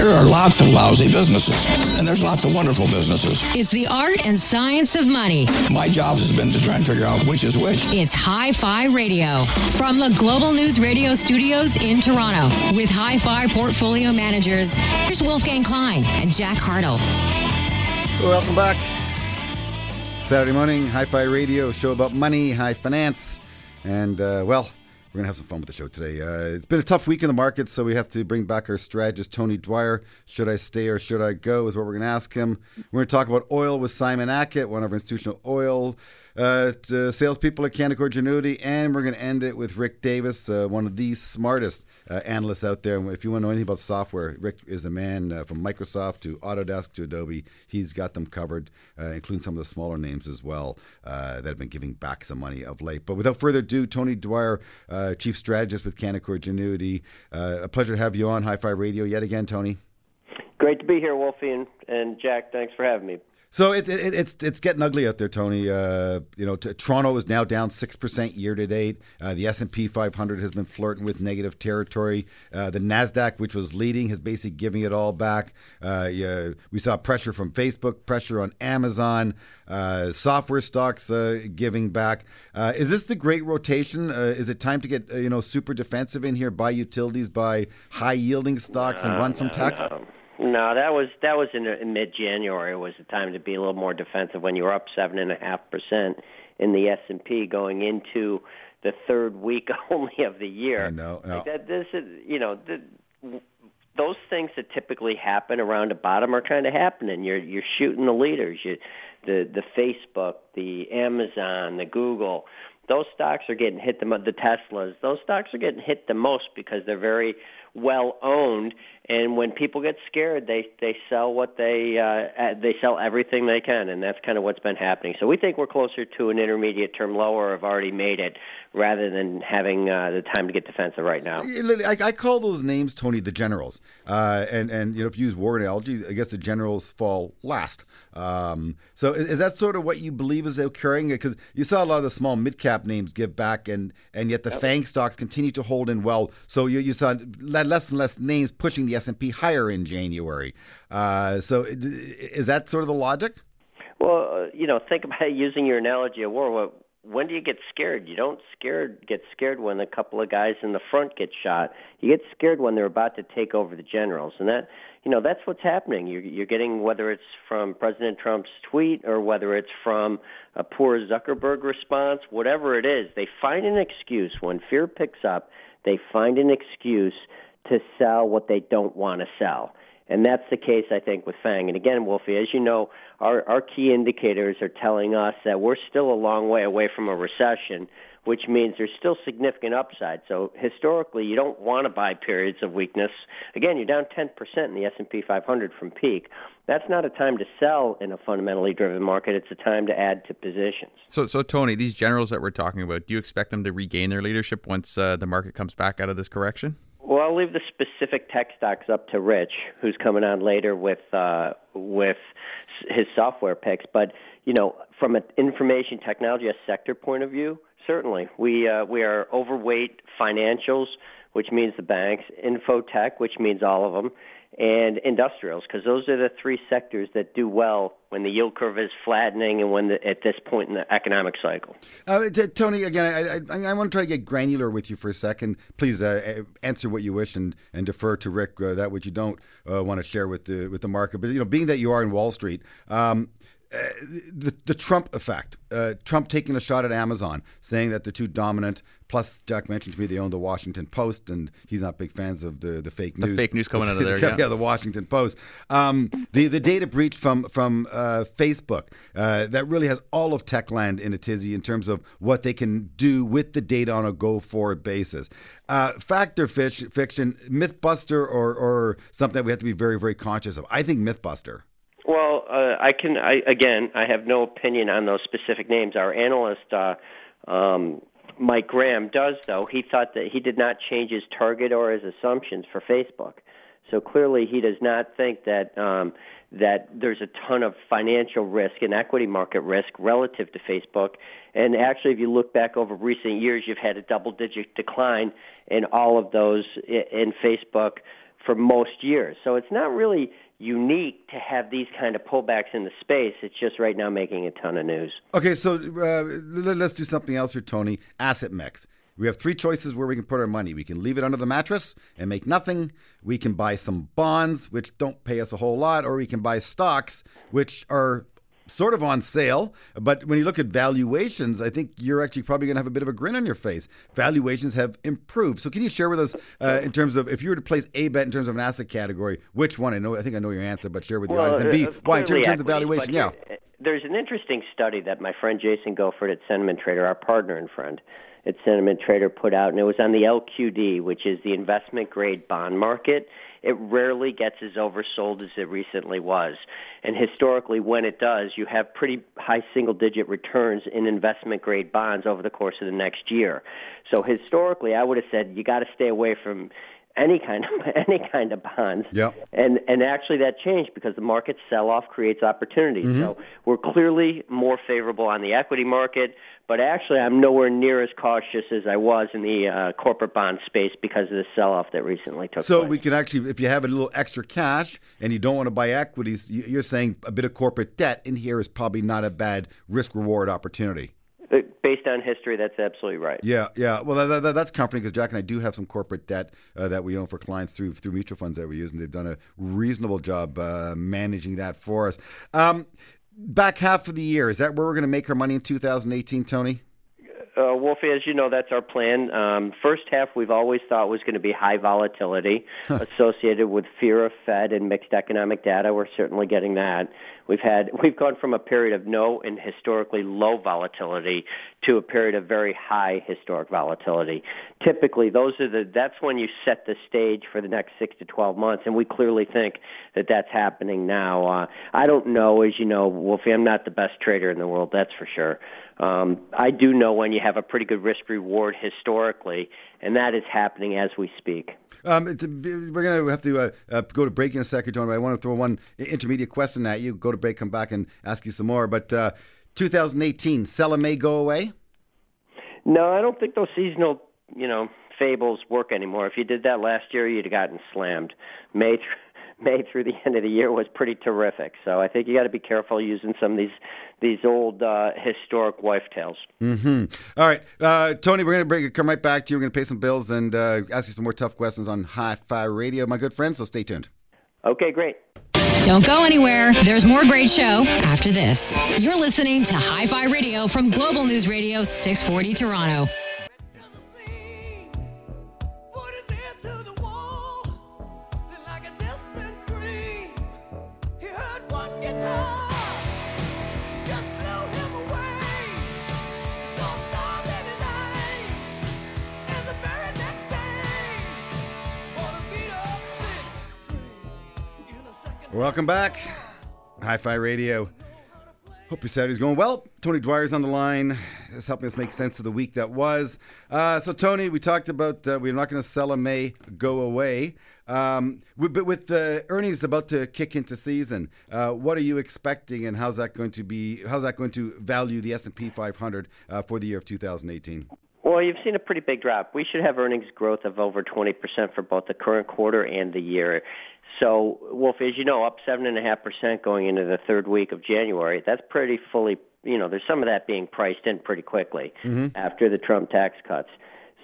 There are lots of lousy businesses, and there's lots of wonderful businesses. It's the art and science of money. My job has been to try and figure out which is which. It's Hi Fi Radio from the Global News Radio studios in Toronto with Hi Fi portfolio managers. Here's Wolfgang Klein and Jack Hartle. Welcome back. Saturday morning, Hi Fi Radio, show about money, high finance, and uh, well, we're going to have some fun with the show today. Uh, it's been a tough week in the market, so we have to bring back our strategist, Tony Dwyer. Should I stay or should I go? Is what we're going to ask him. We're going to talk about oil with Simon Ackett, one of our institutional oil uh, salespeople at Canaccord Genuity, and we're going to end it with Rick Davis, uh, one of the smartest uh, analysts out there. And if you want to know anything about software, Rick is the man uh, from Microsoft to Autodesk to Adobe. He's got them covered, uh, including some of the smaller names as well uh, that have been giving back some money of late. But without further ado, Tony Dwyer, uh, Chief Strategist with Canaccord Genuity. Uh, a pleasure to have you on Hi Fi Radio yet again, Tony. Great to be here, Wolfie and, and Jack. Thanks for having me. So it, it, it's it's getting ugly out there, Tony. Uh, you know, t- Toronto is now down six percent year to date. Uh, the S and P 500 has been flirting with negative territory. Uh, the Nasdaq, which was leading, has basically giving it all back. Uh, yeah, we saw pressure from Facebook, pressure on Amazon, uh, software stocks uh, giving back. is this the great rotation? is it time to get you know super defensive in here, buy utilities, buy high yielding stocks, and run from tech? No, that was that was in, in mid January was the time to be a little more defensive when you were up seven and a half percent in the S and P going into the third week only of the year. I know. No. Like that, this is you know the, those things that typically happen around a bottom are kind of happening. You're you're shooting the leaders. You the the Facebook, the Amazon, the Google. Those stocks are getting hit the the Teslas. Those stocks are getting hit the most because they're very well owned and when people get scared they they sell what they uh they sell everything they can and that's kind of what's been happening. So we think we're closer to an intermediate term low or have already made it rather than having uh, the time to get defensive right now. I, I call those names tony the generals. Uh and and you know if you use war analogy i guess the generals fall last. Um so is, is that sort of what you believe is occurring? Because you saw a lot of the small mid cap names give back and and yet the yep. fang stocks continue to hold in well. So you you saw less and less names pushing the S&P higher in January. Uh, so is that sort of the logic? Well, uh, you know, think about using your analogy of war. When do you get scared? You don't scared get scared when a couple of guys in the front get shot. You get scared when they're about to take over the generals, and that you know that's what's happening. You're, you're getting whether it's from President Trump's tweet or whether it's from a poor Zuckerberg response, whatever it is, they find an excuse when fear picks up. They find an excuse to sell what they don't want to sell. And that's the case, I think, with FANG. And again, Wolfie, as you know, our, our key indicators are telling us that we're still a long way away from a recession, which means there's still significant upside. So historically, you don't want to buy periods of weakness. Again, you're down 10% in the S&P 500 from peak. That's not a time to sell in a fundamentally driven market. It's a time to add to positions. So, so Tony, these generals that we're talking about, do you expect them to regain their leadership once uh, the market comes back out of this correction? Well, I'll leave the specific tech stocks up to Rich, who's coming on later with uh, with his software picks. But you know, from an information technology a sector point of view, certainly we uh, we are overweight financials, which means the banks, infotech, which means all of them, and industrials, because those are the three sectors that do well when the yield curve is flattening and when the, at this point in the economic cycle. Uh, t- Tony, again, I, I, I, want to try to get granular with you for a second. Please uh, answer what you wish and, and defer to Rick uh, that which you don't uh, want to share with the with the market. But you know, being that you are in Wall Street. Um, uh, the, the Trump effect, uh, Trump taking a shot at Amazon, saying that they're too dominant. Plus, Jack mentioned to me they own the Washington Post, and he's not big fans of the, the fake news. The fake news coming out of there, yeah. yeah, the Washington Post. Um, the the data breach from from uh, Facebook uh, that really has all of Techland in a tizzy in terms of what they can do with the data on a go forward basis. Uh, fact fish, fiction, MythBuster, or or something that we have to be very very conscious of. I think MythBuster. Well, uh, I can. I again, I have no opinion on those specific names. Our analyst, uh, um, Mike Graham, does though. He thought that he did not change his target or his assumptions for Facebook. So clearly, he does not think that um, that there's a ton of financial risk and equity market risk relative to Facebook. And actually, if you look back over recent years, you've had a double-digit decline in all of those in Facebook for most years. So it's not really unique to have these kind of pullbacks in the space. It's just right now making a ton of news. Okay, so uh, let's do something else here, Tony. Asset mix. We have three choices where we can put our money. We can leave it under the mattress and make nothing. We can buy some bonds, which don't pay us a whole lot, or we can buy stocks, which are sort of on sale. But when you look at valuations, I think you're actually probably going to have a bit of a grin on your face. Valuations have improved. So can you share with us uh, in terms of if you were to place a bet in terms of an asset category, which one? I know I think I know your answer, but share with the well, audience. And B, uh, why in terms, equities, of valuation? Yeah. There's an interesting study that my friend Jason Goepfert at Sentiment Trader, our partner and friend at Sentiment Trader, put out, and it was on the LQD, which is the investment grade bond market it rarely gets as oversold as it recently was. And historically, when it does, you have pretty high single digit returns in investment grade bonds over the course of the next year. So historically, I would have said you got to stay away from any kind of any kind of bonds. Yeah. And and actually that changed because the market sell off creates opportunities. Mm-hmm. So we're clearly more favorable on the equity market, but actually I'm nowhere near as cautious as I was in the uh, corporate bond space because of the sell off that recently took so place. So we can actually if you have a little extra cash and you don't want to buy equities, you're saying a bit of corporate debt in here is probably not a bad risk reward opportunity. Based on history, that's absolutely right. Yeah, yeah. Well, that, that, that's comforting because Jack and I do have some corporate debt uh, that we own for clients through through mutual funds that we use, and they've done a reasonable job uh, managing that for us. Um, back half of the year, is that where we're going to make our money in 2018, Tony? Uh, Wolfie, as you know, that's our plan. Um, first half, we've always thought was going to be high volatility associated with fear of Fed and mixed economic data. We're certainly getting that. We've had we've gone from a period of no and historically low volatility to a period of very high historic volatility. Typically, those are the that's when you set the stage for the next six to twelve months, and we clearly think that that's happening now. Uh, I don't know, as you know, Wolfie, I'm not the best trader in the world, that's for sure. Um, I do know when you have a pretty good risk reward historically, and that is happening as we speak. Um, we're going to have to uh, uh, go to break in a second, Tony. But I want to throw one intermediate question at you. Go to break, come back, and ask you some more. But uh, 2018, Sella may go away. No, I don't think those seasonal, you know, fables work anymore. If you did that last year, you'd have gotten slammed. May. Th- May through the end of the year was pretty terrific. So I think you got to be careful using some of these these old uh, historic wife tales. Mm-hmm. All right, uh, Tony, we're going to bring, come right back to you. We're going to pay some bills and uh, ask you some more tough questions on Hi-Fi Radio, my good friend. So stay tuned. Okay, great. Don't go anywhere. There's more great show after this. You're listening to Hi Fi Radio from Global News Radio 640 Toronto. Welcome back. Hi Fi Radio. Hope your Saturday's going well. Tony Dwyer's on the line. Is helping us make sense of the week that was. Uh, so, Tony, we talked about uh, we're not going to sell a May go away. Um, but with the earnings about to kick into season, uh, what are you expecting, and how's that going to be? How's that going to value the S and P 500 uh, for the year of 2018? Well, you've seen a pretty big drop. We should have earnings growth of over 20% for both the current quarter and the year. So, Wolf, as you know, up 7.5% going into the third week of January. That's pretty fully, you know, there's some of that being priced in pretty quickly mm-hmm. after the Trump tax cuts.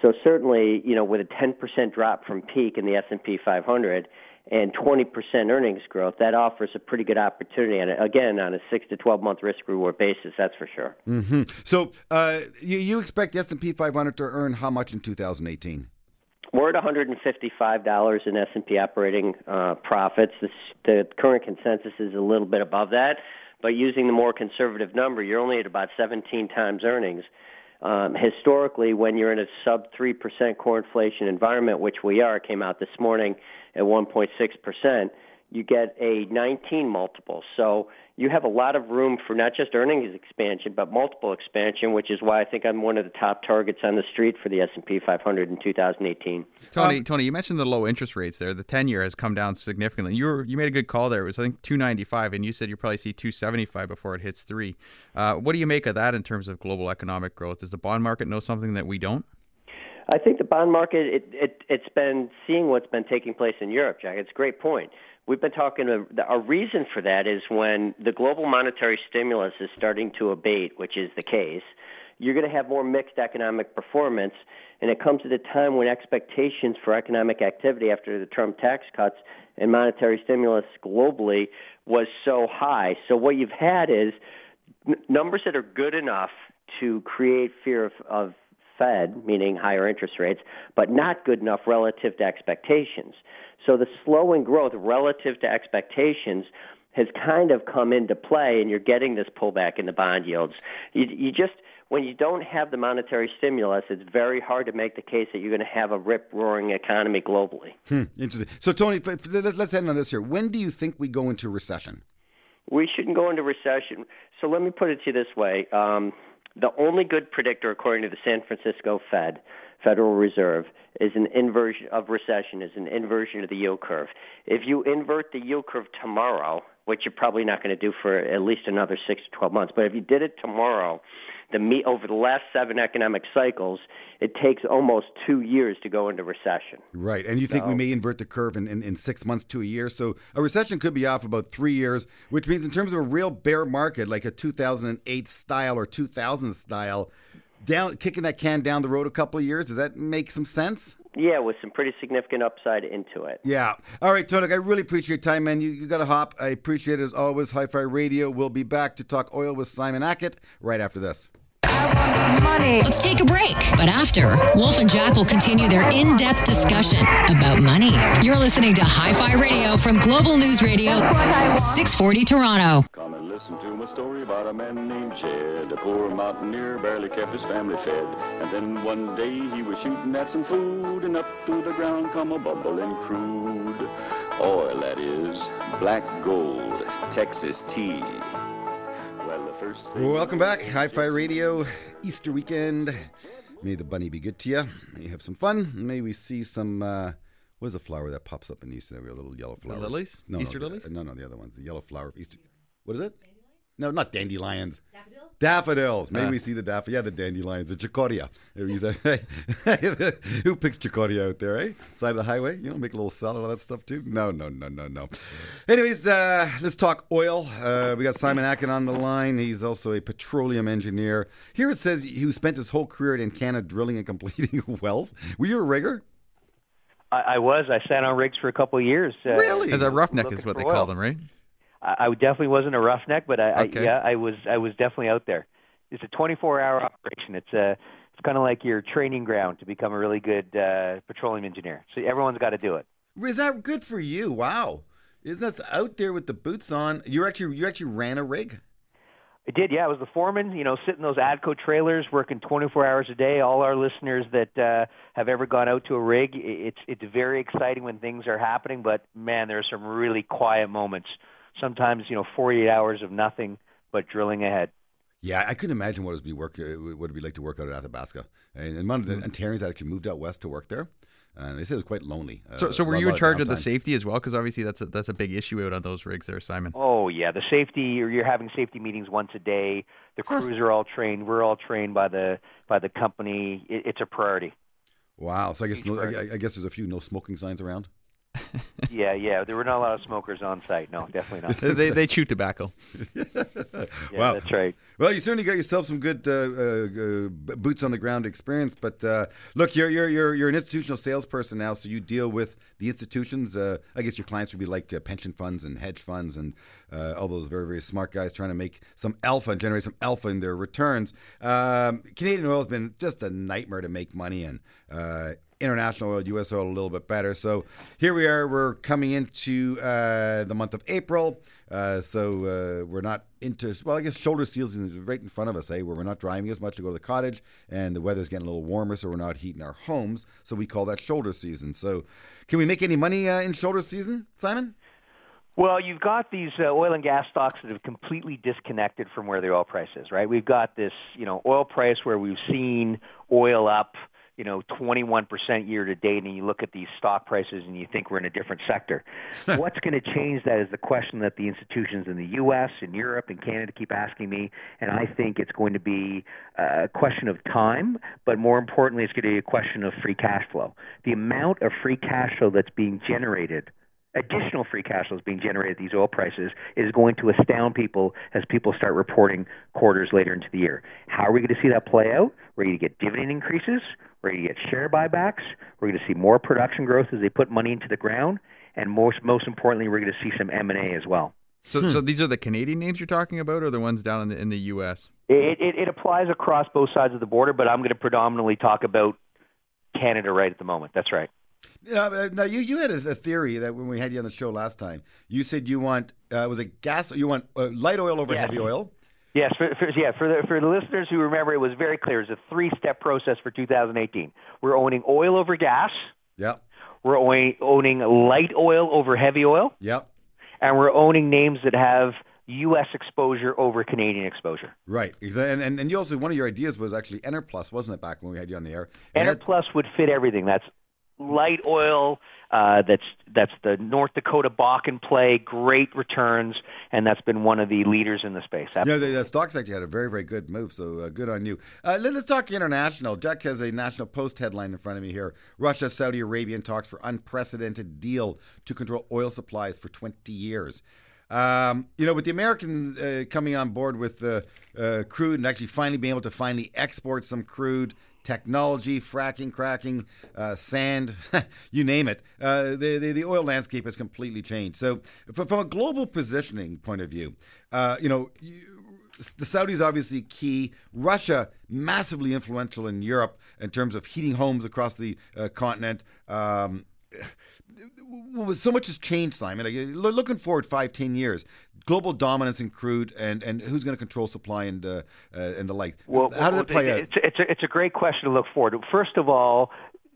So certainly, you know, with a 10% drop from peak in the S&P 500 and 20% earnings growth, that offers a pretty good opportunity. And again, on a six to 12 month risk reward basis, that's for sure. Mm-hmm. So uh, you, you expect the S&P 500 to earn how much in 2018? We're at $155 in S&P operating uh, profits. The, the current consensus is a little bit above that, but using the more conservative number, you're only at about 17 times earnings. Um, historically, when you're in a sub 3% core inflation environment, which we are, came out this morning at 1.6%, you get a 19 multiple. So you have a lot of room for not just earnings expansion, but multiple expansion, which is why I think I'm one of the top targets on the street for the S&P 500 in 2018. Tony, um, Tony, you mentioned the low interest rates there. The 10-year has come down significantly. You were, you made a good call there. It was I think 295, and you said you probably see 275 before it hits three. Uh, what do you make of that in terms of global economic growth? Does the bond market know something that we don't? I think the bond market it, it it's been seeing what's been taking place in Europe, Jack. It's a great point. We've been talking. A reason for that is when the global monetary stimulus is starting to abate, which is the case. You're going to have more mixed economic performance, and it comes at a time when expectations for economic activity after the Trump tax cuts and monetary stimulus globally was so high. So what you've had is n- numbers that are good enough to create fear of, of Fed, meaning higher interest rates, but not good enough relative to expectations. So the slowing growth relative to expectations has kind of come into play, and you're getting this pullback in the bond yields. You, you just when you don't have the monetary stimulus, it's very hard to make the case that you're going to have a rip roaring economy globally. Hmm, interesting. So, Tony, let's end on this here. When do you think we go into recession? We shouldn't go into recession. So, let me put it to you this way. Um, the only good predictor, according to the San Francisco Fed, Federal Reserve, is an inversion of recession, is an inversion of the yield curve. If you invert the yield curve tomorrow, which you're probably not going to do for at least another six to 12 months, but if you did it tomorrow, the me over the last seven economic cycles, it takes almost two years to go into recession. Right, and you think so, we may invert the curve in, in, in, six months to a year? So a recession could be off about three years, which means in terms of a real bear market, like a 2008 style or 2000 style, down kicking that can down the road a couple of years. Does that make some sense? Yeah, with some pretty significant upside into it. Yeah. All right, Tony, I really appreciate your time, man. You, you got to hop. I appreciate it as always. Hi Fi Radio. We'll be back to talk oil with Simon Ackett right after this. Money. Let's take a break. But after, Wolf and Jack will continue their in depth discussion about money. You're listening to Hi Fi Radio from Global News Radio, 640 Toronto. Come and listen to my story about a man named Jed. A poor mountaineer barely kept his family fed. And then one day he was shooting at some food, and up through the ground come a bubbling crude. Oil, that is. Black gold. Texas tea. Welcome back, Hi Fi Radio, Easter weekend. May the bunny be good to you. May you have some fun. May we see some. Uh, what is the flower that pops up in Easter? We have little yellow flowers. The lilies? No, Easter no, lilies? The, no, no, the other ones. The yellow flower of Easter. What is it? No, not dandelions. Daffodils. Daffodils. Maybe uh. we see the daffodil. Yeah, the dandelions. The chicoria. Who picks chicoria out there, eh? Side of the highway? You know, make a little salad, of that stuff too? No, no, no, no, no. Anyways, uh, let's talk oil. Uh, we got Simon Akin on the line. He's also a petroleum engineer. Here it says he spent his whole career in Canada drilling and completing wells. Were you a rigger? I, I was. I sat on rigs for a couple of years. Uh, really? As a roughneck is what they oil. call them, right? I, definitely wasn't a roughneck, but I, okay. I yeah, I was I was definitely out there. It's a 24-hour operation. It's a it's kind of like your training ground to become a really good uh, petroleum engineer. So everyone's got to do it. Is that good for you? Wow, isn't that out there with the boots on? You actually you actually ran a rig. I did, yeah. I was the foreman, you know, sitting those ATCO trailers, working 24 hours a day. All our listeners that uh, have ever gone out to a rig, it's it's very exciting when things are happening. But man, there are some really quiet moments sometimes you know 48 hours of nothing but drilling ahead. Yeah, I couldn't imagine what it would be work. Uh, what it be like to work out at Athabasca. And, and mm-hmm. Ontarians actually moved out west to work there. And they said it was quite lonely. Uh, so, so were you in charge of the safety as well? Because obviously that's a, that's a big issue out on those rigs there, Simon. Oh yeah, the safety. You're having safety meetings once a day. The crews are all trained. We're all trained by the by the company. It, it's a priority. Wow. So I guess no, I, I guess there's a few no smoking signs around yeah, yeah. There were not a lot of smokers on site. No, definitely not. they they chew tobacco. yeah, wow, that's right. Well, you certainly got yourself some good uh, uh, boots on the ground experience. But uh, look, you're you're you're you're an institutional salesperson now, so you deal with the institutions. Uh, I guess your clients would be like uh, pension funds and hedge funds and uh, all those very very smart guys trying to make some alpha and generate some alpha in their returns. Um, Canadian oil has been just a nightmare to make money in international oil, U.S. oil a little bit better. So here we are. We're coming into uh, the month of April. Uh, so uh, we're not into, well, I guess shoulder season is right in front of us, eh? Where we're not driving as much to go to the cottage and the weather's getting a little warmer, so we're not heating our homes. So we call that shoulder season. So can we make any money uh, in shoulder season, Simon? Well, you've got these uh, oil and gas stocks that have completely disconnected from where the oil price is, right? We've got this, you know, oil price where we've seen oil up you know, 21% year to date, and you look at these stock prices and you think we're in a different sector. What's going to change that is the question that the institutions in the U.S., in Europe, and Canada keep asking me, and I think it's going to be a question of time, but more importantly, it's going to be a question of free cash flow. The amount of free cash flow that's being generated additional free cash flows being generated at these oil prices is going to astound people as people start reporting quarters later into the year. How are we going to see that play out? We're going to get dividend increases. We're going to get share buybacks. We're going to see more production growth as they put money into the ground. And most, most importantly, we're going to see some M&A as well. So, hmm. so these are the Canadian names you're talking about, or the ones down in the in the U.S. It, it, it applies across both sides of the border, but I'm going to predominantly talk about Canada right at the moment. That's right. Uh, now you you had a, theory that when we had you on the show last time, you said you want uh, was it gas? You want uh, light oil over heavy oil. Yes, for, for, yeah. For the for the listeners who remember, it was very clear. It was a three step process for 2018. We're owning oil over gas. Yep. We're owning, owning light oil over heavy oil. Yep. And we're owning names that have U.S. exposure over Canadian exposure. Right, and, and and you also one of your ideas was actually Enerplus, wasn't it? Back when we had you on the air, Enerplus would fit everything. That's light oil. Uh, that's that's the North Dakota Bakken play, great returns, and that's been one of the leaders in the space. Yeah, the, the stocks actually had a very very good move, so uh, good on you. Uh, let, us talk international. Jack has a National Post headline in front of me here: Russia Saudi Arabian talks for unprecedented deal to control oil supplies for 20 years. Um, you know, with the Americans uh, coming on board with the uh, crude and actually finally being able to finally export some crude, technology, fracking, cracking, uh, sand, you name it. Uh, the, the, the oil landscape has completely changed. So, from a global positioning point of view, uh, you know. You, the Saudis obviously key. Russia massively influential in Europe in terms of heating homes across the uh, continent. Um, so much has changed, Simon. Like, looking forward five, ten years, global dominance in crude, and, and who's going to control supply and uh, uh, and the like. Well, how does it play it's, out? It's a, it's a great question to look forward to. First of all,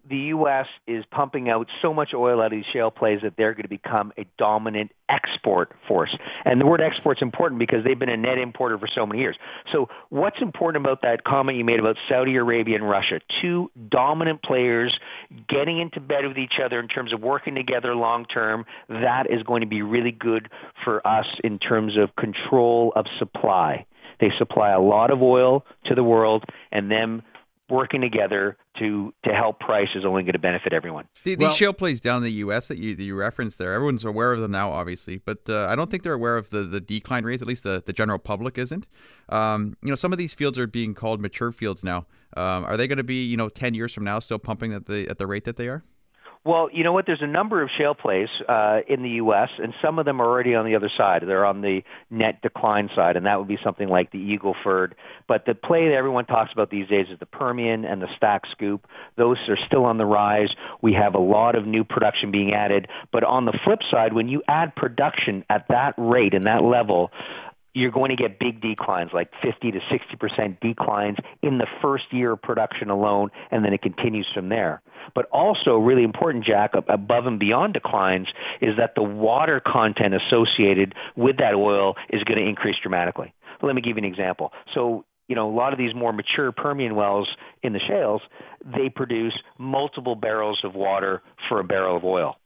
the U.S. is pumping out so much oil out of these shale plays that they're going to become a dominant export force. And the word export is important because they've been a net importer for so many years. So what's important about that comment you made about Saudi Arabia and Russia? Two dominant players getting into bed with each other in terms of working together long term. That is going to be really good for us in terms of control of supply. They supply a lot of oil to the world and them working together to to help price is only going to benefit everyone. The, these well, shale plays down in the U.S. that you that you referenced there, everyone's aware of them now, obviously, but uh, I don't think they're aware of the, the decline rates. At least the, the general public isn't. Um, you know, some of these fields are being called mature fields now. Um, are they going to be you know ten years from now still pumping at the at the rate that they are? Well, you know what? There's a number of shale plays uh, in the U.S., and some of them are already on the other side. They're on the net decline side, and that would be something like the Eagle Ford. But the play that everyone talks about these days is the Permian and the Stack Scoop. Those are still on the rise. We have a lot of new production being added. But on the flip side, when you add production at that rate and that level, you're going to get big declines, like 50 to 60% declines in the first year of production alone, and then it continues from there. But also, really important, Jack, above and beyond declines, is that the water content associated with that oil is going to increase dramatically. Let me give you an example. So, you know, a lot of these more mature Permian wells in the shales, they produce multiple barrels of water for a barrel of oil.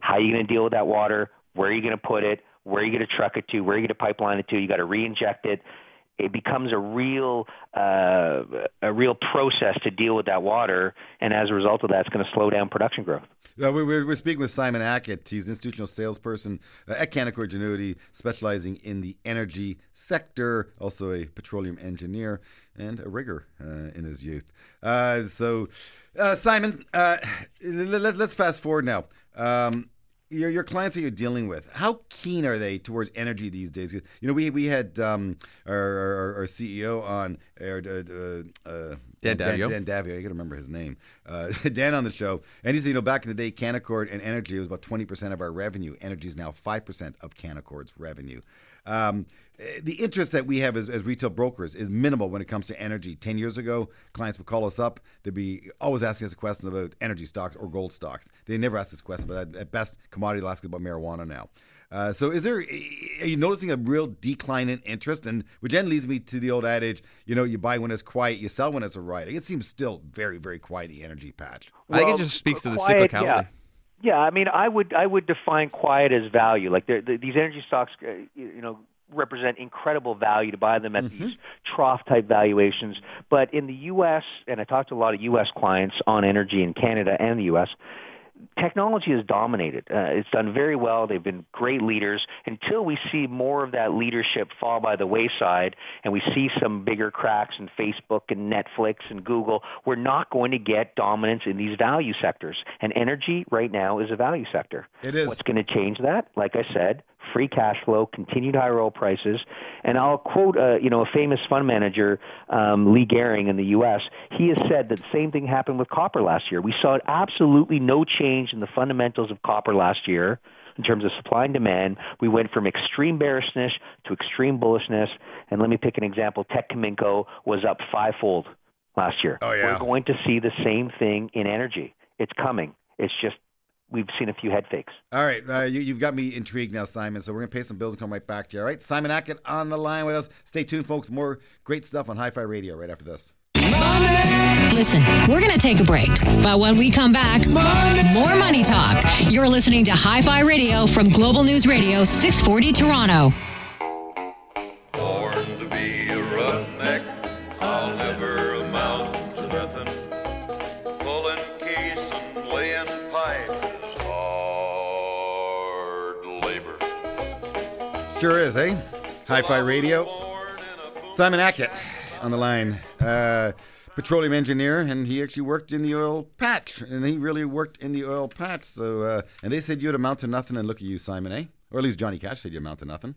How are you going to deal with that water? Where are you going to put it? Where are you going to truck it to? Where are you going to pipeline it to? You got to re-inject it it becomes a real uh, a real process to deal with that water, and as a result of that, it's going to slow down production growth. We're, we're speaking with Simon Ackett. He's an institutional salesperson uh, at Canaccord Genuity, specializing in the energy sector, also a petroleum engineer and a rigger uh, in his youth. Uh, so, uh, Simon, uh, let, us fast forward now. Um, your your clients that you're dealing with, how keen are they towards energy these days? You know, we we had um, our, our, our CEO on, uh, uh, uh, Dan Daviau. Dan, Dan Daviau, I got to remember his name. Uh, Dan on the show, and he said, you know, back in the day, Canaccord and energy was about twenty percent of our revenue. Energy is now five percent of Canaccord's revenue. Um, the interest that we have as, as, retail brokers is minimal when it comes to energy. Ten years ago, clients would call us up. They'd be always asking us a question about energy stocks or gold stocks. They never ask us a question about that. At best, commodity will ask us about marijuana now. Uh, so, is there? Are you noticing a real decline in interest? And which then leads me to the old adage: you know, you buy when it's quiet, you sell when it's a riot. It seems still very, very quiet. The energy patch. I think it just speaks to the quiet, cyclicality. Yeah. Yeah, I mean, I would I would define quiet as value. Like they're- the, these energy stocks, uh, you you know, represent incredible value to buy them at these trough type valuations. But in the U.S., and I talked to a lot of U.S. clients on energy in Canada and the U.S. Technology has dominated. Uh, it's done very well. They've been great leaders. Until we see more of that leadership fall by the wayside, and we see some bigger cracks in Facebook and Netflix and Google, we're not going to get dominance in these value sectors. And energy right now is a value sector. It is. What's going to change that? Like I said, free cash flow, continued high oil prices, and I'll quote, uh, you know, a famous fund manager, um, Leigh Goehring in the U.S. He has said that the same thing happened with copper last year. We saw absolutely no change in the fundamentals of copper last year in terms of supply and demand. We went from extreme bearishness to extreme bullishness. And let me pick an example. Teck Cominco was up fivefold last year. Oh, yeah. We're going to see the same thing in energy. It's coming. It's just we've seen a few head fakes. All right, uh, you, you've got me intrigued now, Simon. So we're gonna pay some bills and come right back to you. All right, Simon Ackett on the line with us. Stay tuned, folks. More great stuff on Hi-Fi Radio right after this. Listen, we're going to take a break. But when we come back, more money talk. You're listening to Hi Fi Radio from Global News Radio 640 Toronto. Sure is, eh? Radio. In a boom Simon Ackett on the line. Uh, petroleum engineer, and he actually worked in the oil patch, and he really worked in the oil patch. So, uh, and they said you'd amount to nothing, and look at you, Simon, eh? Or at least Johnny Cash said you amount to nothing.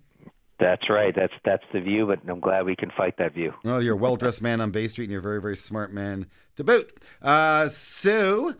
That's right. That's that's the view, but I'm glad we can fight that view. Well, you're a well-dressed man on Bay Street, and you're a very, very smart man to boot. Uh, so.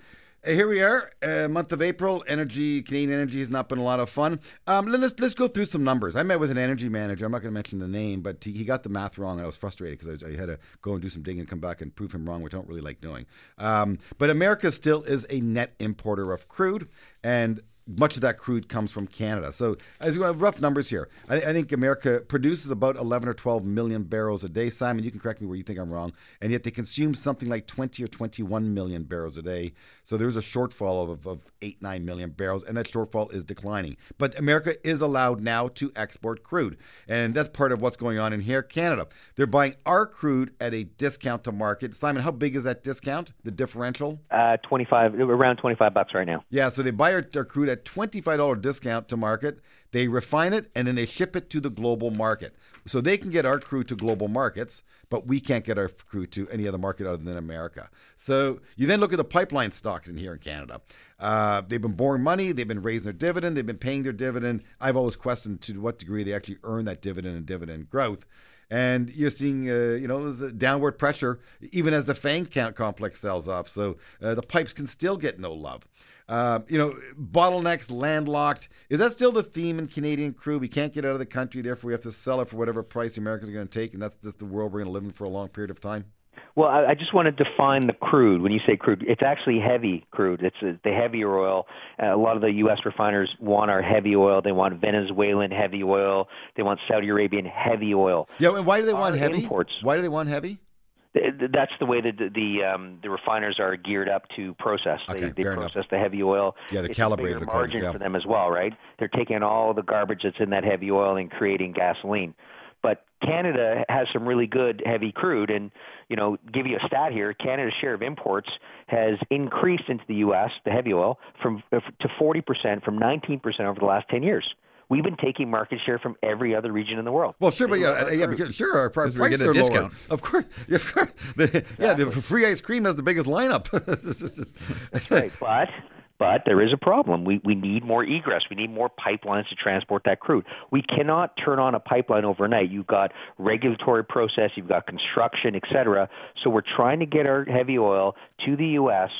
Uh, Here we are, uh, month of April. Energy, Canadian energy has not been a lot of fun. Um, let- let's let's go through some numbers. I met with an energy manager. I'm not going to mention the name, but he, he got the math wrong, and I was frustrated because I, I had to go and do some digging and come back and prove him wrong, which I don't really like doing. Um, but America still is a net importer of crude, and much of that crude comes from Canada. So, as well, rough numbers here, I, I think America produces about 11 or 12 million barrels a day. Simon, you can correct me where you think I'm wrong. And yet they consume something like 20 or 21 million barrels a day. So there's a shortfall of, of 8, 9 million barrels, and that shortfall is declining. But America is allowed now to export crude. And that's part of what's going on in here. Canada, they're buying our crude at a discount to market. Simon, how big is that discount, the differential? Uh, 25, around 25 bucks right now. Yeah, so they buy our, our crude at $25 discount to market. They refine it and then they ship it to the global market. So they can get our crew to global markets, but we can't get our crew to any other market other than America. So you then look at the pipeline stocks in here in Canada. Uh, they've been borrowing money, they've been raising their dividend, they've been paying their dividend. I've always questioned to what degree they actually earn that dividend and dividend growth. And you're seeing, uh, you know, there's a downward pressure even as the Fang count complex sells off. So uh, the pipes can still get no love. Uh, you know, bottlenecks, landlocked. Is that still the theme in Canadian crude? We can't get out of the country, therefore we have to sell it for whatever price the Americans are going to take, and that's just the world we're going to live in for a long period of time. Well, I, I just want to define the crude. When you say crude, it's actually heavy crude. It's uh, the heavier oil. Uh, a lot of the U.S. refiners want our heavy oil. They want Venezuelan heavy oil. They want Saudi Arabian heavy oil. Yeah, and why do they want Our heavy? imports. Why do they want heavy? Th- th- That's the way that the the, um, the refiners are geared up to process. Okay, they they fair enough. process the heavy oil. Yeah, they're It's calibrated margin yeah. for them as well, right? They're taking all the garbage that's in that heavy oil and creating gasoline. But Canada has some really good heavy crude, and you know, give you a stat here: Canada's share of imports has increased into the U.S. the heavy oil from uh, to 40 percent from 19 percent over the last 10 years. We've been taking market share from every other region in the world. Well, sure, but yeah, our yeah, crude. because sure, our pri- Because we prices get a are lower. Of course, yeah, of course. The- yeah, the free ice cream has the biggest lineup. That's right. But but there is a problem. We we need more egress. We need more pipelines to transport that crude. We cannot turn on a pipeline overnight. You've got regulatory process, you've got construction, et cetera. So we're trying to get our heavy oil to the US.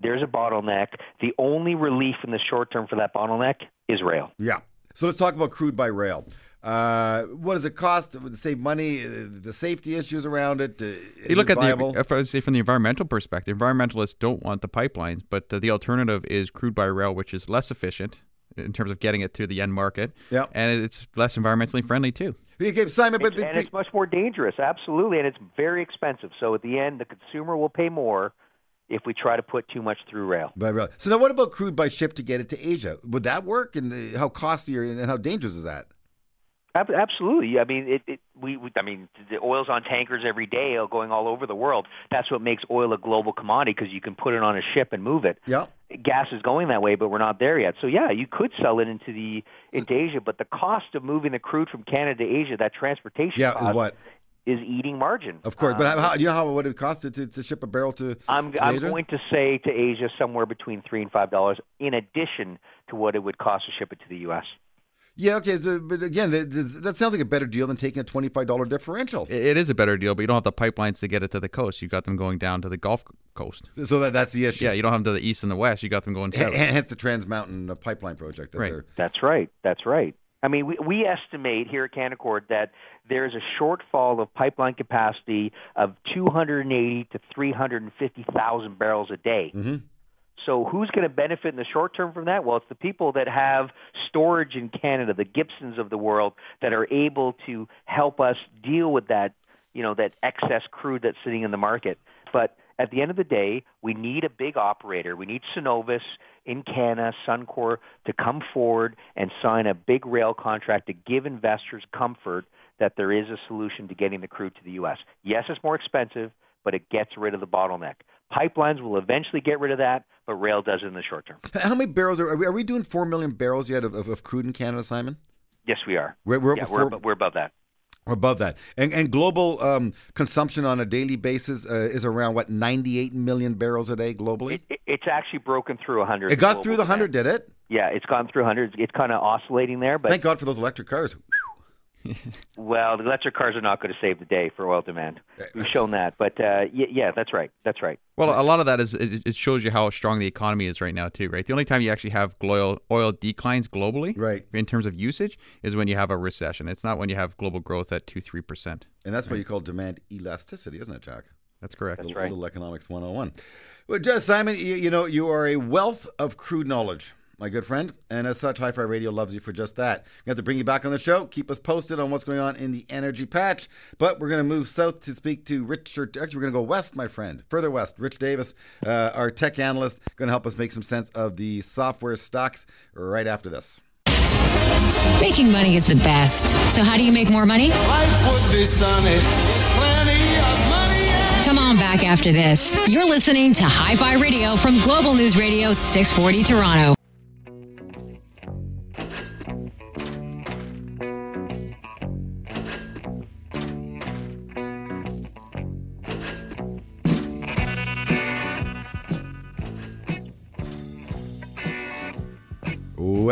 There's a bottleneck. The only relief in the short term for that bottleneck is rail. Yeah. So let's talk about crude by rail. Uh, what does it cost? Would it save money? Uh, The safety issues around it. Uh, You look it at viable? the, if I say from the environmental perspective, environmentalists don't want the pipelines, but uh, the alternative is crude by rail, which is less efficient. in terms of getting it to the end market. Yeah. and it's less environmentally friendly too. Okay, Simon, but, and it's much more dangerous, absolutely, and it's very expensive. So at the end, the consumer will pay more if we try to put too much through rail. by rail. So now, what about crude by ship to get it to Asia? Would that work? And uh, how costly or, and how dangerous is that? Absolutely. I mean, it, it we, we I mean, the oil's on tankers every day, uh, going all over the world. That's what makes oil a global commodity because you can put it on a ship and move it. Yeah. Gas is going that way, but we're not there yet. So yeah, you could sell it into the into Asia, but the cost of moving the crude from Canada to Asia, that transportation Yeah, cost is what? Is eating margin. Of course, but how, how, do you know how would it cost to, to, to ship a barrel to? I'm to I'm Asia? going to say to Asia somewhere between three and five dollars, in addition to what it would cost to ship it to the U.S. Yeah, okay, so, but again, that, that sounds like a better deal than taking a twenty-five dollar differential. It, it is a better deal, but you don't have the pipelines to get it to the coast. You got them going down to the Gulf Coast. So that, that's the issue. Yeah, you don't have them to the east and the west. You got them going H- south. hence the Trans Mountain uh, Pipeline project. That Right. That's right. That's right. I mean, we, we estimate here at Canaccord that there's a shortfall of pipeline capacity of 280 to 350,000 barrels a day. Mhm. So who's going to benefit in the short term from that? Well, it's the people that have storage in Canada, the Gibsons of the world, that are able to help us deal with that, you know, that excess crude that's sitting in the market. But at the end of the day, we need a big operator. We need Cenovus, Encana, Suncor to come forward and sign a big rail contract to give investors comfort that there is a solution to getting the crude to the U.S. Yes, it's more expensive, but it gets rid of the bottleneck. Pipelines will eventually get rid of that, but rail does it in the short term. How many barrels are, are we? Are we doing four million barrels yet of, of, of crude in Canada, Simon? Yes, we are. We're, we're, yeah, we're, we're above that. Above that, and and global um, consumption on a daily basis uh, is around what ninety-eight million barrels a day globally. It, it, it's actually broken through 100. It got through the hundred, demand. did it? Yeah, it's gone through 100. It's kind of oscillating there, but Thank God for those electric cars. well, the electric cars are not going to save the day for oil demand. We've shown that, but uh, y- yeah, that's right. That's right. Well, a lot of that is it, it shows you how strong the economy is right now too, right? The only time you actually have oil oil declines globally, Right. in terms of usage, is when you have a recession. It's not when you have global growth at two three percent. And that's what you call demand elasticity, isn't it, Jack? That's correct. That's right. little economics 101. Well, just Simon, you, you know, you are a wealth of crude knowledge, my good friend. And as such, Hi Fi Radio loves you for just that. We have to bring you back on the show, keep us posted on what's going on in the energy patch. But we're going to move south to speak to Richard. Actually, we're going to go west, my friend, further west. Rich Davis, uh, our tech analyst, going to help us make some sense of the software stocks right after this. Making money is the best. So, how do you make more money? Life would be sunny, plenty of money. Come on back after this. You're listening to Hi Fi Radio from Global News Radio 640 Toronto.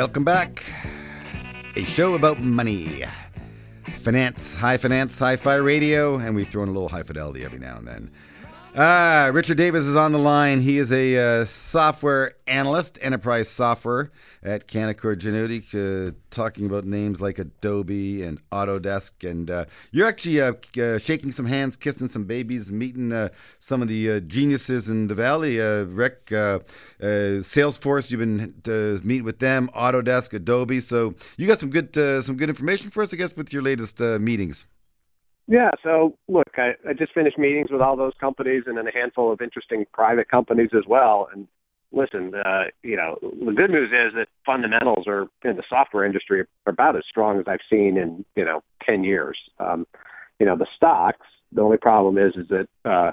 Welcome back. A show about money, finance, high finance, sci fi radio, and we throw in a little high fidelity every now and then. Ah, Richard Davis is on the line. He is a uh, software analyst, enterprise software at Canaccord Genuity, uh, talking about names like Adobe and Autodesk. And uh, you're actually uh, uh, shaking some hands, kissing some babies, meeting uh, some of the geniuses in the valley. Rick, Salesforce, you've been meeting with them, Autodesk, Adobe. So you got some good some good information for us, I guess, with your latest meetings. Yeah, so look, I, I just finished meetings with all those companies and then a handful of interesting private companies as well. And listen, uh, you know, the good news is that fundamentals are in the software industry are about as strong as I've seen in you know ten years. Um, you know, the stocks. The only problem is is that uh,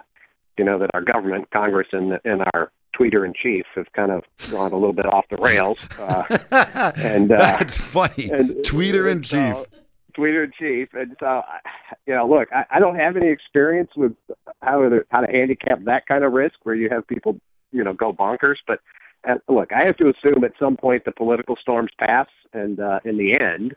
you know that our government, Congress, and and our tweeter in chief have kind of gone a little bit off the rails. Uh, and uh, That's funny. and- Tweeter in chief. so- tweeter in chief. And so, you know, look, I, I don't have any experience with how to how to handicap that kind of risk where you have people, you know, go bonkers. But uh, look, I have to assume at some point the political storms pass, and uh, in the end,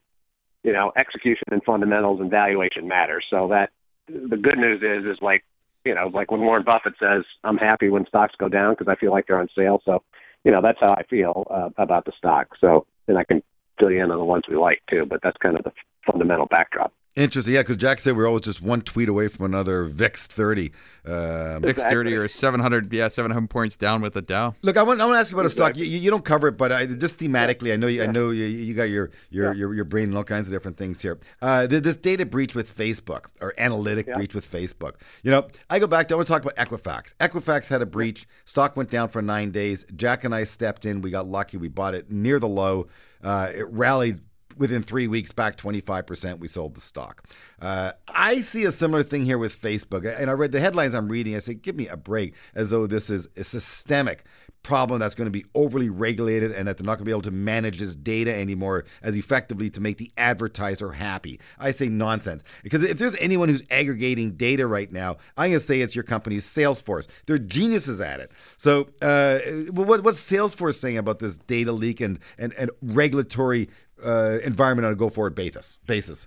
you know, execution and fundamentals and valuation matter. So that the good news is is like you know, like when Warren Buffett says, "I'm happy when stocks go down because I feel like they're on sale." So, you know, that's how I feel uh, about the stock. So, and I can till the end of the ones we like too. But that's kind of the fundamental backdrop. Interesting, yeah, because Jack said we're always just one tweet away from another VIX 30. Um, VIX 30 or 700, yeah, 700 points down with the Dow. Look, I want, I want to ask you about a stock. You, you don't cover it, but I, just thematically, I know you, I know you, you got your your, your your brain and all kinds of different things here. Uh, this data breach with Facebook or analytic breach with Facebook. You know, I go back to I want to talk about Equifax. Equifax had a breach. Stock went down for nine days. Jack and I stepped in. We got lucky. We bought it near the low. Uh, it rallied within three weeks back 25% we sold the stock. Uh, i see a similar thing here with facebook. And i read the headlines i'm reading. I say give me a break as though this is systemic problem that's going to be overly regulated and that they're not going to be able to manage this data anymore as effectively to make the advertiser happy i say nonsense because if there's anyone who's aggregating data right now i'm going to say it's your company's salesforce they're geniuses at it so uh, what, what's salesforce saying about this data leak and, and, and regulatory uh, environment on a go forward basis? Basis.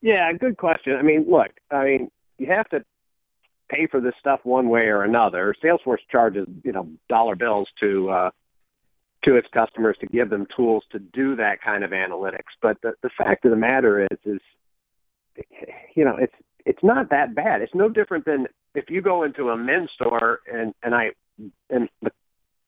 Yeah, good question. I mean, look, I mean, you have to pay for this stuff one way or another. Salesforce charges, you know, dollar bills to uh, to its customers to give them tools to do that kind of analytics. But the, the fact of the matter is, is you know, it's it's not that bad. It's no different than if you go into a men's store and and I and the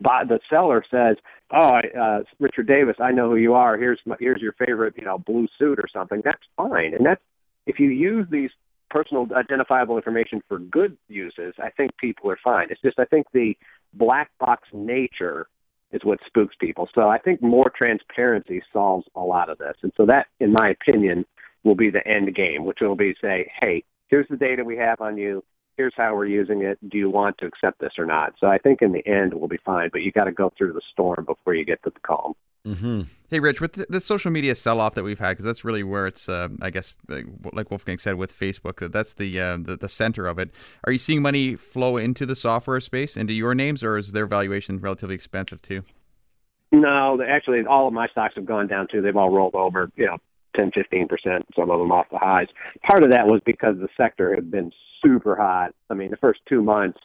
the seller says, "Oh, uh, Richard Davis, I know who you are. Here's my, here's your favorite, you know, blue suit or something." That's fine, and that's if you use these personal identifiable information for good uses, I think people are fine. It's just I think the black box nature is what spooks people. So I think more transparency solves a lot of this, and so that, in my opinion, will be the end game, which will be say, "Hey, here's the data we have on you here's how we're using it. Do you want to accept this or not? So I think in the end we'll be fine, but you got to go through the storm before you get to the calm. Mm-hmm. Hey, Rich, with the, the social media sell-off that we've had, because that's really where it's, uh, I guess, like Wolfgang said with Facebook, that's the, uh, the, the center of it. Are you seeing money flow into the software space, into your names, or is their valuation relatively expensive too? No, actually, all of my stocks have gone down too. They've all rolled over. You know, 10, 15 percent, some of them off the highs. Part of that was because the sector had been super hot. I mean, the first two months,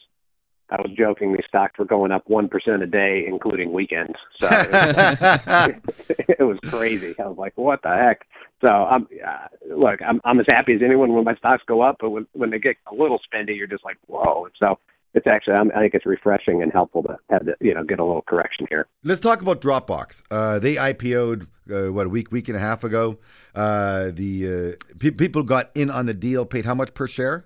I was joking these stocks were going up one percent a day, including weekends. So it was, it was crazy. I was like, "What the heck?" So I'm uh, look, I'm I'm as happy as anyone when my stocks go up, but when when they get a little spendy, you're just like, "Whoa!" So it's actually I'm, i think it's refreshing and helpful to have to you know get a little correction here. Let's talk about Dropbox. Uh, they IPO'd uh, what a week week and a half ago. Uh, the uh, pe- people got in on the deal, paid how much per share?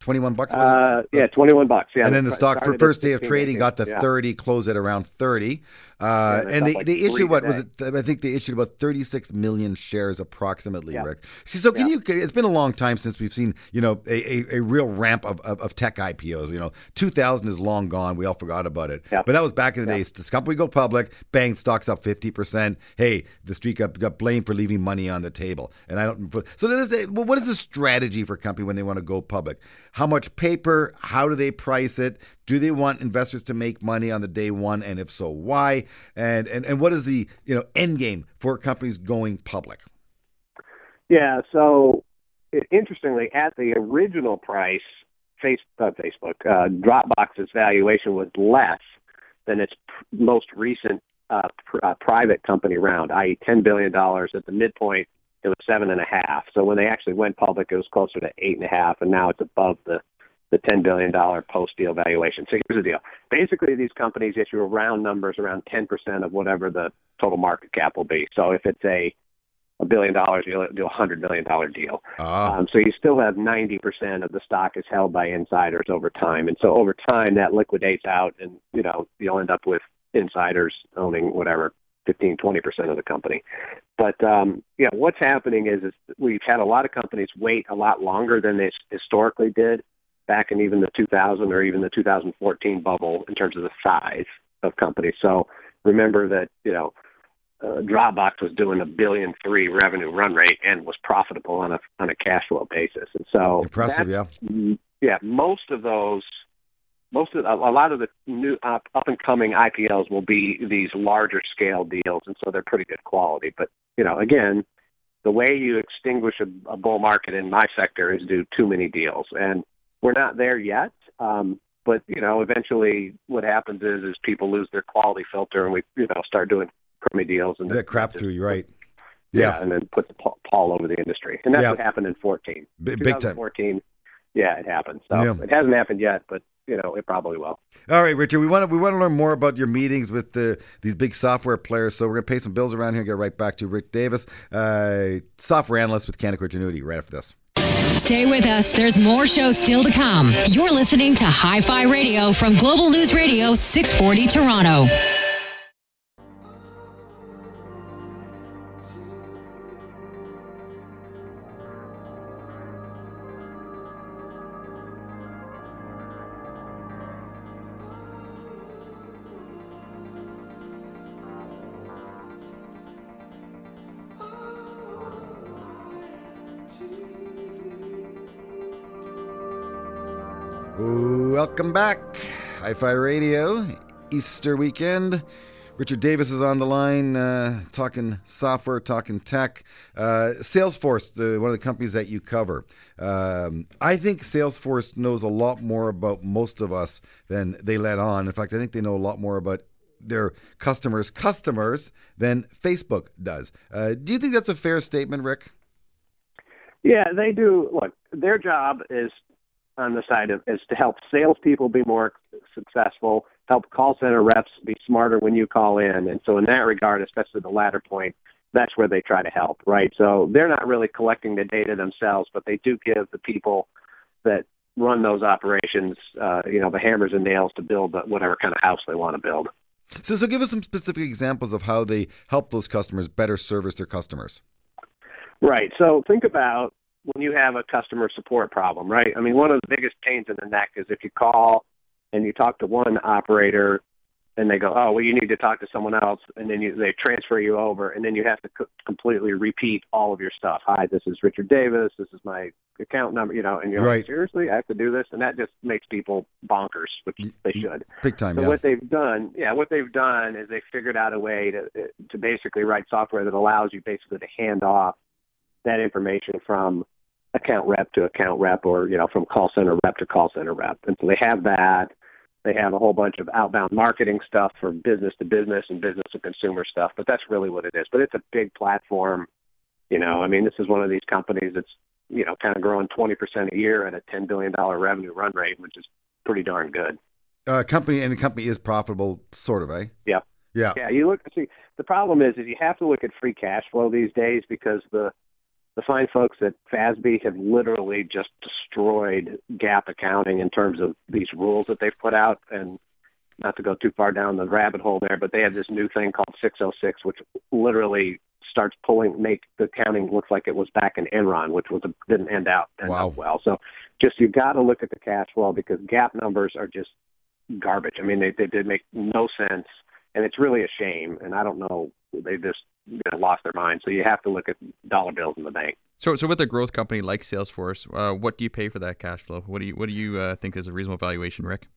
21 bucks uh, yeah 21 bucks yeah. And then the stock for first day of trading got to yeah. 30 closed at around 30 uh, yeah, and they, like they issued what was it i think they issued about 36 million shares approximately yeah. rick. So can you it's been a long time since we've seen you know a, a, a real ramp of, of, of, tech ipos you know 2000 is long gone. We all forgot about it. But that was back in the days. This company go public bang stocks up 50% hey the street got, got blamed for leaving money on the table. And i don't so what is the strategy for a company when they want to go public how much paper? How do they price it? Do they want investors to make money on the day one, and if so, why? And and, and what is the you know end game for companies going public? Yeah. So interestingly, at the original price, face, uh, Facebook uh, Dropbox's valuation was less than its pr- most recent uh, pr- uh, private company round, i.e., ten billion dollars at the midpoint it was seven and a half. So when they actually went public, it was closer to eight and a half, and now it's above the the $10 billion post-deal valuation. So here's the deal. Basically, these companies issue around numbers around 10% of whatever the total market cap will be. So if it's a a billion dollars, you'll do a hundred million dollar deal. Ah. Um, so you still have 90% of the stock is held by insiders over time. And so over time that liquidates out and, you know, you'll end up with insiders owning whatever, 15, 20% of the company. But um, yeah, what's happening is, is we've had a lot of companies wait a lot longer than they historically did back in even the 2000 or even the 2014 bubble in terms of the size of companies. So remember that you know uh, Dropbox was doing a billion three revenue run rate and was profitable on a on a cash flow basis. And so impressive, yeah, yeah. Most of those most of a lot of the new up, up and coming IPOs will be these larger scale deals, and so they're pretty good quality. But you know, again, the way you extinguish a, a bull market in my sector is do too many deals, and we're not there yet. Um, but you know, eventually, what happens is is people lose their quality filter, and we you know start doing crummy deals and that crap through you, right? Yeah, Yeah. and then put pa- pall over the industry, and that's Yeah. what happened in 14. Big- big time. Fourteen. yeah, it happened. So Yeah. it hasn't happened yet, but you know it probably will. All right, Richard. We want to we want to learn more about your meetings with the these big software players. So we're gonna pay some bills around here. and Get right back to Rick Davis, uh, software analyst with Canaccord Genuity. Right after this. Stay with us. There's more shows still to come. You're listening to Hi Fi Radio from Global News Radio 640 Toronto. Welcome back, Hi-Fi Radio, Easter weekend. Richard Davis is on the line, uh, talking software, talking tech. Uh, Salesforce, the, one of the companies that you cover. Um, I think Salesforce knows a lot more about most of us than they let on. In fact, I think they know a lot more about their customers' customers than Facebook does. Uh, do you think that's a fair statement, Rick? Yeah, they do. Look, their job is on the side of is to help salespeople be more successful, help call center reps be smarter when you call in, and so in that regard, especially the latter point, that's where they try to help, right? So they're not really collecting the data themselves, but they do give the people that run those operations, uh, you know, the hammers and nails to build whatever kind of house they want to build. So, so give us some specific examples of how they help those customers better service their customers. Right. So think about when you have a customer support problem, right? I mean, one of the biggest pains in the neck is if you call and you talk to one operator and they go, oh, well, you need to talk to someone else, and then you, they transfer you over, and then you have to co- completely repeat all of your stuff. Hi, this is Richard Davis. This is my account number, you know, and you're Right. like, seriously, I have to do this, and that just makes people bonkers, which they should. Big time, So yeah. what they've done, yeah, what they've done is they figured out a way to to basically write software that allows you basically to hand off that information from account rep to account rep or, you know, from call center rep to call center rep. And so they have that. They have a whole bunch of outbound marketing stuff for business to business and business to consumer stuff, but that's really what it is. But it's a big platform. You know, I mean, this is one of these companies that's, you know, kind of growing 20% a year at a $10 billion revenue run rate, which is pretty darn good. Uh, company and the company is profitable, sort of, eh? Yeah. Yeah. Yeah, you look see the problem is is you have to look at free cash flow these days because the the fine folks at FASB have literally just destroyed GAAP accounting in terms of these rules that they've put out and not to go too far down the rabbit hole there, but they have this new thing called 606, which literally starts pulling, make the accounting look like it was back in Enron, which was a, didn't end out end Wow. up well. So just you got to look at the cash flow because GAAP numbers are just garbage. I mean, they they did make no sense, and it's really a shame. And I don't know, they just you know, lost their mind. So you have to look at dollar bills in the bank. So, so with a growth company like Salesforce, uh, what do you pay for that cash flow? What do you what do you uh, think is a reasonable valuation, Rick?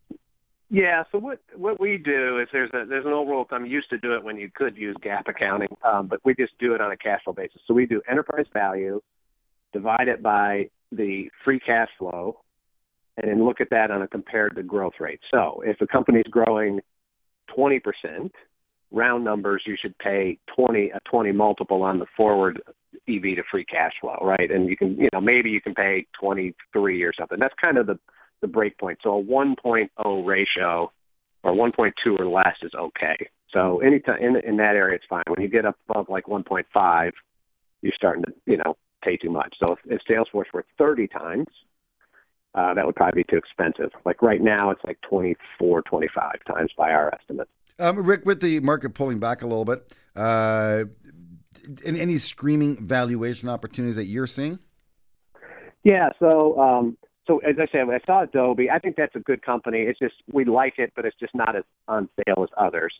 Yeah. So what what we do is there's a there's an old rule. I'm used to do it when you could use GAAP accounting, um, but we just do it on a cash flow basis. So we do enterprise value, divide it by the free cash flow, and then look at that on a compared to growth rate. So if a company's growing 20 percent, round numbers, you should pay 20 a 20 multiple on the forward EV to free cash flow, right? And you can you know maybe you can pay 23 or something. That's kind of the the break point. So a 1.0 ratio or 1.2 or less is okay. So anytime in in that area, it's fine. When you get up above like 1.5, you're starting to you know pay too much. So if, if Salesforce were 30 times, uh, that would probably be too expensive. Like right now, it's like 24, 25 times by our estimate. Um, Rick, with the market pulling back a little bit, uh, any, any screaming valuation opportunities that you're seeing? Yeah. So, um, so as I said, when I saw Adobe, I think that's a good company. It's just we like it, but it's just not as on sale as others.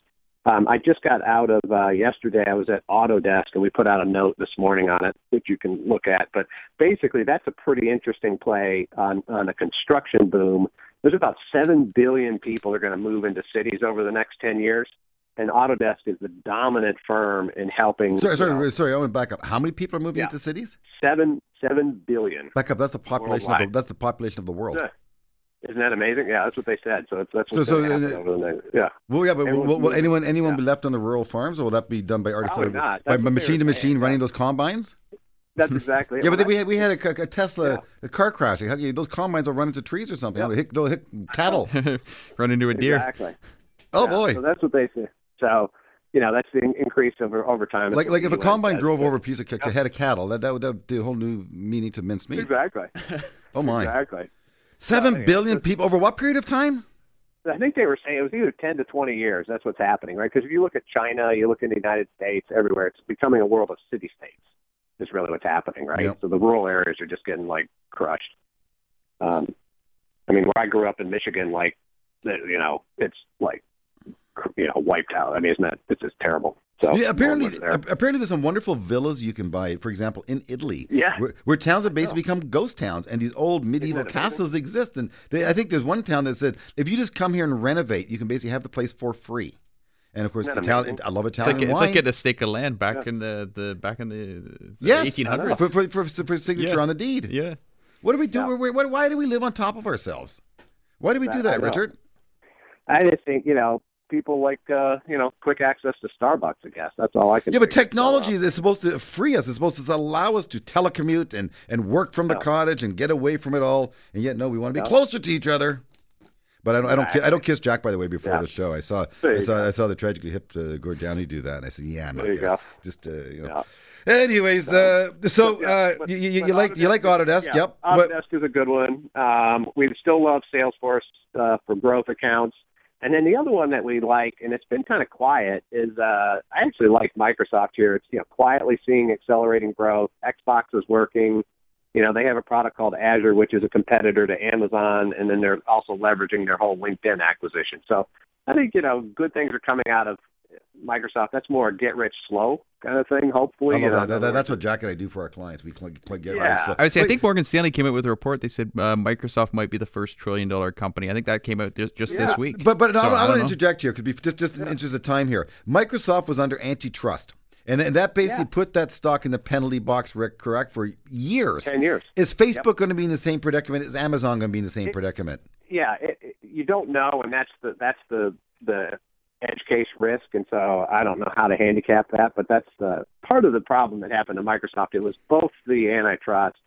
Um, I just got out of uh, yesterday. I was at Autodesk, and we put out a note this morning on it, which you can look at. But basically, that's a pretty interesting play on on a construction boom. There's about seven billion people are going to move into cities over the next ten years, and Autodesk is the dominant firm in helping. Sorry, sorry, know, sorry. I want to back up. How many people are moving Yeah. into cities? seven seven billion. Back up. That's the population. Of the, that's the population of the world. Yeah. Isn't that amazing? Yeah, that's what they said. So it's, that's So- what's so, going to happen uh, over the next. Yeah. Well, yeah, but Everyone's will, will anyone anyone Yeah. be left on the rural farms, or will that be done by artificial, not. by, by machine to machine running those combines? That's exactly. Yeah, but then we had we had a, a Tesla a car crash. How Those combines will run into trees or something. Yeah. They'll hit, they'll hit cattle. Run into a deer. Exactly. Oh Yeah, boy! So that's what they say. So you know that's the increase over over time. Like like if a combine drove over a piece of ca- head of cattle, that that would, that would do a whole new meaning to mince meat. Exactly. Oh my! Exactly. Seven Yeah, billion people over what period of time? I think they were saying it was either 10 to 20 years. That's what's happening, right? Because if you look at China, you look in the United States, everywhere, it's becoming a world of city states. Is really what's happening, right? Yep. So the rural areas are just getting like crushed. Um, I mean, where I grew up in Michigan, like, you know, it's like, you know, wiped out. I mean, isn't that it's just terrible? So Yeah, apparently, no one lives ap- apparently, there's some wonderful villas you can buy. For example, in Italy, Yeah. where, where towns have basically oh. become ghost towns, and these old medieval Isn't amazing? castles exist. And they, I think there's one town that said, if you just come here and renovate, you can basically have the place for free. And of course, Italian. I love It's Italian like, it's like getting a stake of land back Yeah. in the, the back in the, the yes, 1800s. for, for, for, for signature Yeah. on the deed. Yeah. What do we do? Yeah. Why- why- why do we live on top of ourselves? Why do we do I- that, I. Richard? I just think you know people like uh, you know quick access to Starbucks. I guess that's all I can. Yeah, but technology is, is supposed to free us. It's supposed to allow us to telecommute and, and work from the cottage and get away from it all. And yet, no, we want to be closer to each other. But I don't. I don't. I don't kiss Jack. By the way, before Yeah. the show, I saw. I saw. go. I saw the tragically hip uh, Gord Downie do that, and I said, "Yeah, I'm There you there. go. Just uh, you know." Yeah. Anyways, uh, so uh, but- you, you, but you like you like Autodesk? yeah, Yep. But- Autodesk is a good one. Um, we still love Salesforce uh, for growth accounts. And then the other one that we like, and it's been kind of quiet, is uh, I actually like Microsoft here. It's you know quietly seeing accelerating growth. Xbox is working. You know they have a product called Azure, which is a competitor to Amazon, and then they're also leveraging their whole LinkedIn acquisition. So I think you know good things are coming out of Microsoft. That's more a get rich slow kind of thing. Hopefully, I you know, that. That- That's what Jack and I do for our clients. We cl- cl- get Yeah. right. So, I would say, I think Morgan Stanley came out with a report. They said uh, Microsoft might be the first trillion dollar company. I think that came out just, just Yeah. this week. But but So, I, I want don't to interject here because just just in interest of time here, Microsoft was under antitrust, and, and that basically Yeah. put that stock in the penalty box. Rick, correct for years. ten years. Is Facebook going to be in the same predicament? Is Amazon going to be in the same predicament? yeah, it, it, you don't know, and that's the that's the the edge case risk, and so I don't know how to handicap that, but that's the part of the problem that happened to Microsoft. It was both the antitrust,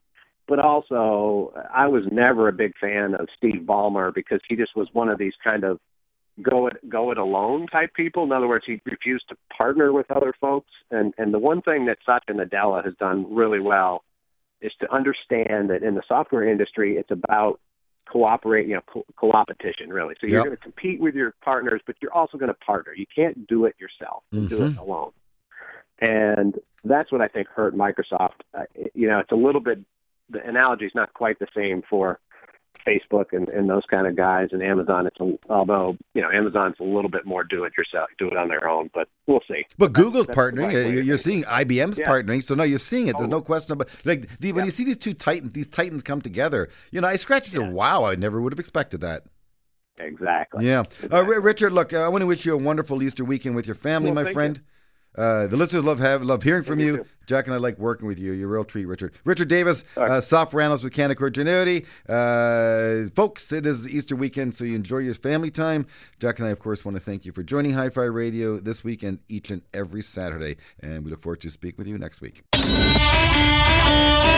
but also I was never a big fan of Steve Ballmer because he just was one of these kind of go it go it alone type people. In other words, he refused to partner with other folks, and and the one thing that Satya Nadella has done really well is to understand that in the software industry, it's about cooperate, you know, co- co-opetition really. So you're Yep. going to compete with your partners, but you're also going to partner. You can't do it yourself and do it Mhm. alone. And that's what I think hurt Microsoft. Uh, you know, it's a little bit, the analogy is not quite the same for Facebook and, and those kind of guys and Amazon. It's a, although, you know, Amazon's a little bit more do it yourself, do it on their own, but we'll see. But Google's that's partnering. right Uh, You're, seeing IBM's Yeah. partnering. So now you're seeing it. There's no Oh. question about like the, when Yeah. you see these two titans, these titans come together. You know, I scratch and say, "Wow, I never would have expected that." Exactly. Yeah. Uh, Exactly. R- Richard, look, I want to wish you a wonderful Easter weekend with your family, Well, my friend. Uh, the listeners love have love hearing from you. Jack and I like working with you. You're a real treat, Richard. Richard Davis, right. uh, software analyst with Canaccord Genuity. Uh, folks, it is Easter weekend, so you enjoy your family time. Jack and I, of course, want to thank you for joining Hi-Fi Radio this weekend, each and every Saturday, and we look forward to speak with you next week.